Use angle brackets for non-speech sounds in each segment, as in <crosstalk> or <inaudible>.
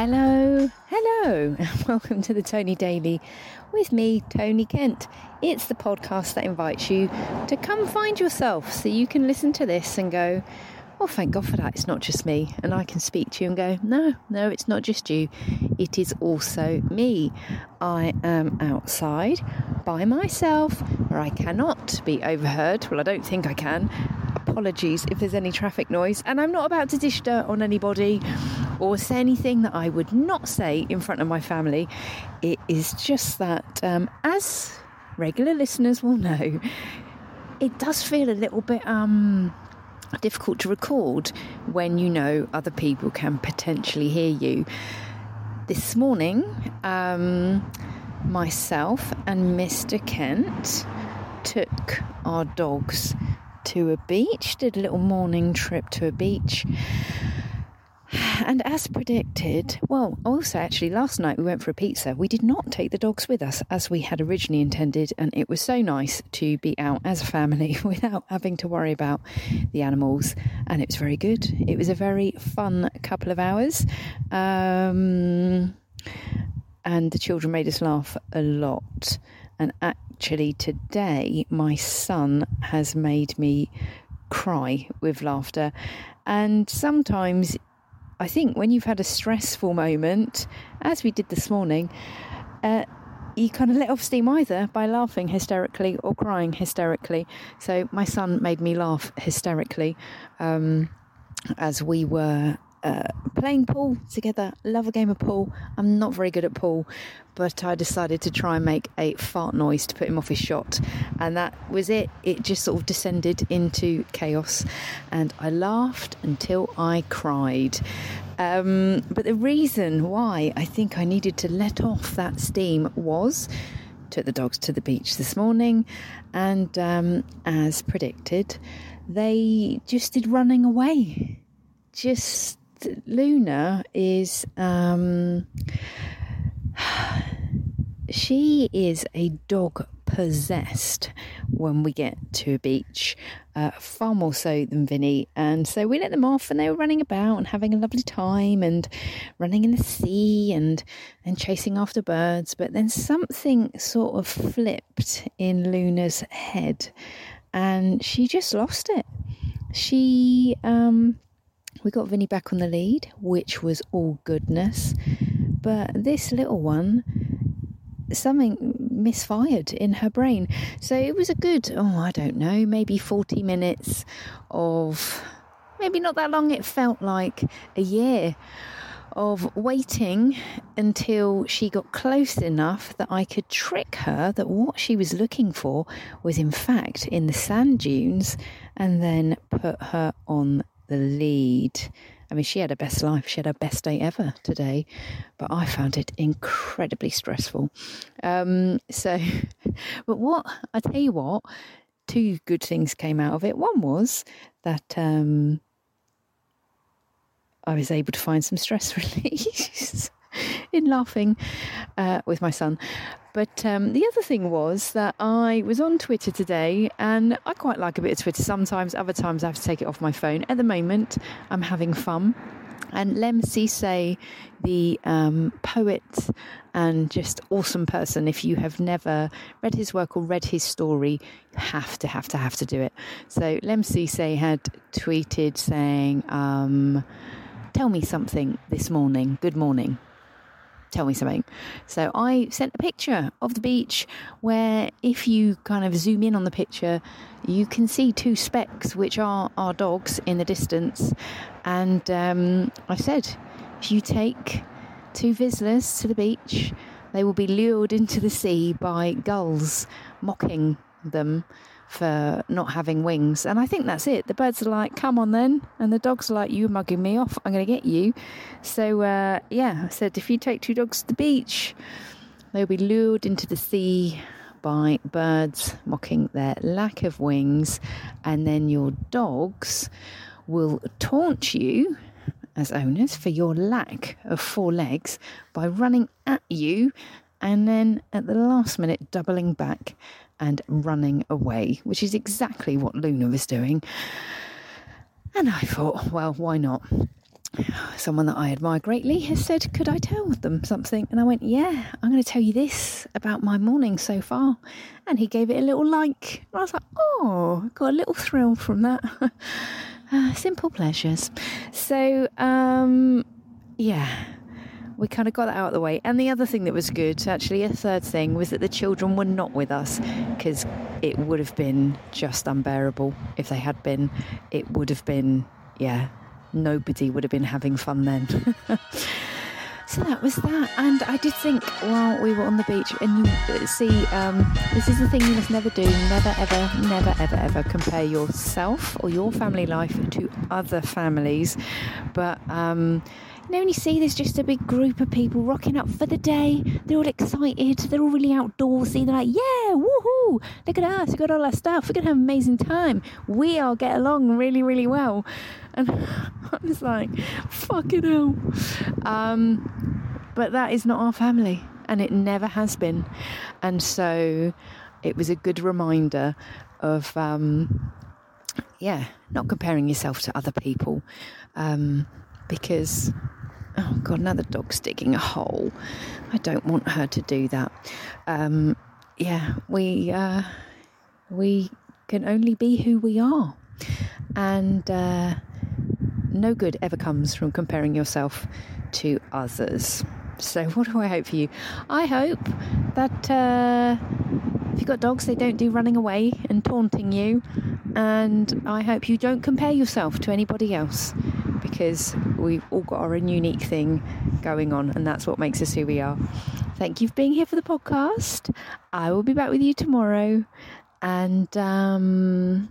Hello, hello, <laughs> welcome to the Tony Daily with me, Tony Kent. It's the podcast that invites you to come find yourself so you can listen to this and go, Oh, thank God for that. It's not just me. And I can speak to you and go, No, no, it's not just you. It is also me. I am outside by myself where I cannot be overheard. Well, I don't think I can. Apologies if there's any traffic noise. And I'm not about to dish dirt on anybody or say anything that I would not say in front of my family. It is just that, um, as regular listeners will know, it does feel a little bit um, difficult to record when you know other people can potentially hear you. This morning, um, myself and Mr. Kent took our dogs to a beach, did a little morning trip to a beach and as predicted, well, also actually last night we went for a pizza. We did not take the dogs with us as we had originally intended, and it was so nice to be out as a family <laughs> without having to worry about the animals. And it was very good. It was a very fun couple of hours. Um, and the children made us laugh a lot. And actually, today, my son has made me cry with laughter. And sometimes I think when you've had a stressful moment, as we did this morning, uh, you kind of let off steam either by laughing hysterically or crying hysterically. So my son made me laugh hysterically um, as we were uh, playing pool together. Love a game of pool. I'm not very good at pool, but I decided to try and make a fart noise to put him off his shot, and that was it. It just sort of descended into chaos, and I laughed until I cried. Um, but the reason why I think I needed to let off that steam was took the dogs to the beach this morning, and um, as predicted, they just did running away. Just Luna is um, she is a dog possessed when we get to a beach, uh, far more so than Vinny. And so we let them off, and they were running about and having a lovely time, and running in the sea and and chasing after birds. But then something sort of flipped in Luna's head, and she just lost it. She um, we got Vinny back on the lead, which was all goodness. But this little one, something misfired in her brain. So it was a good, oh, I don't know, maybe 40 minutes of, maybe not that long, it felt like a year of waiting until she got close enough that I could trick her that what she was looking for was in fact in the sand dunes and then put her on the lead. I mean, she had her best life. She had her best day ever today, but I found it incredibly stressful. Um, so, <laughs> but what I tell you what, two good things came out of it. One was that um, I was able to find some stress <laughs> release in laughing uh, with my son. But um, the other thing was that I was on Twitter today, and I quite like a bit of Twitter sometimes. Other times I have to take it off my phone. At the moment, I'm having fun. And Lemn Sissay, the um, poet and just awesome person, if you have never read his work or read his story, you have to, have to, have to do it. So Lemn Sissay had tweeted saying, um, Tell me something this morning. Good morning tell me something. So I sent a picture of the beach where, if you kind of zoom in on the picture, you can see two specks, which are our dogs in the distance. And um, I said, if you take two visitors to the beach, they will be lured into the sea by gulls mocking them for not having wings. And I think that's it. The birds are like, come on then. And the dogs are like, you mugging me off. I'm going to get you. So, uh, yeah, I said, if you take two dogs to the beach, they'll be lured into the sea by birds mocking their lack of wings. And then your dogs will taunt you as owners for your lack of four legs by running at you and then at the last minute doubling back and running away, which is exactly what Luna was doing. And I thought, well, why not? someone that I admire greatly has said, Could I tell them something? And I went, Yeah, I'm going to tell you this about my morning so far. And he gave it a little like. I was like, Oh, got a little thrill from that. <laughs> uh, simple pleasures. So, um, yeah, we kind of got that out of the way. And the other thing that was good, actually, a third thing, was that the children were not with us because it would have been just unbearable if they had been. It would have been, yeah nobody would have been having fun then. <laughs> so that was that. And I did think while we were on the beach, and you see, um, this is the thing you must never do never, ever, never, ever, ever compare yourself or your family life to other families. But, um, when you see there's just a big group of people rocking up for the day, they're all excited, they're all really outdoorsy, they're like, yeah, woohoo, look at us, we've got all our stuff, we're going to have an amazing time. We all get along really, really well. And <laughs> I was like, fucking hell. Um, but that is not our family, and it never has been. And so it was a good reminder of, um, yeah, not comparing yourself to other people. Um, because Oh God, another dog's digging a hole. I don't want her to do that. Um, yeah, we uh, we can only be who we are, and uh, no good ever comes from comparing yourself to others. So, <laughs> what do I hope for you? I hope that uh, if you've got dogs, they don't do running away and taunting you, and I hope you don't compare yourself to anybody else because we've all got our own unique thing going on, and that's what makes us who we are. Thank you for being here for the podcast. I will be back with you tomorrow, and um,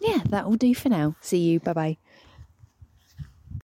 yeah, that will do for now. See you. Bye bye.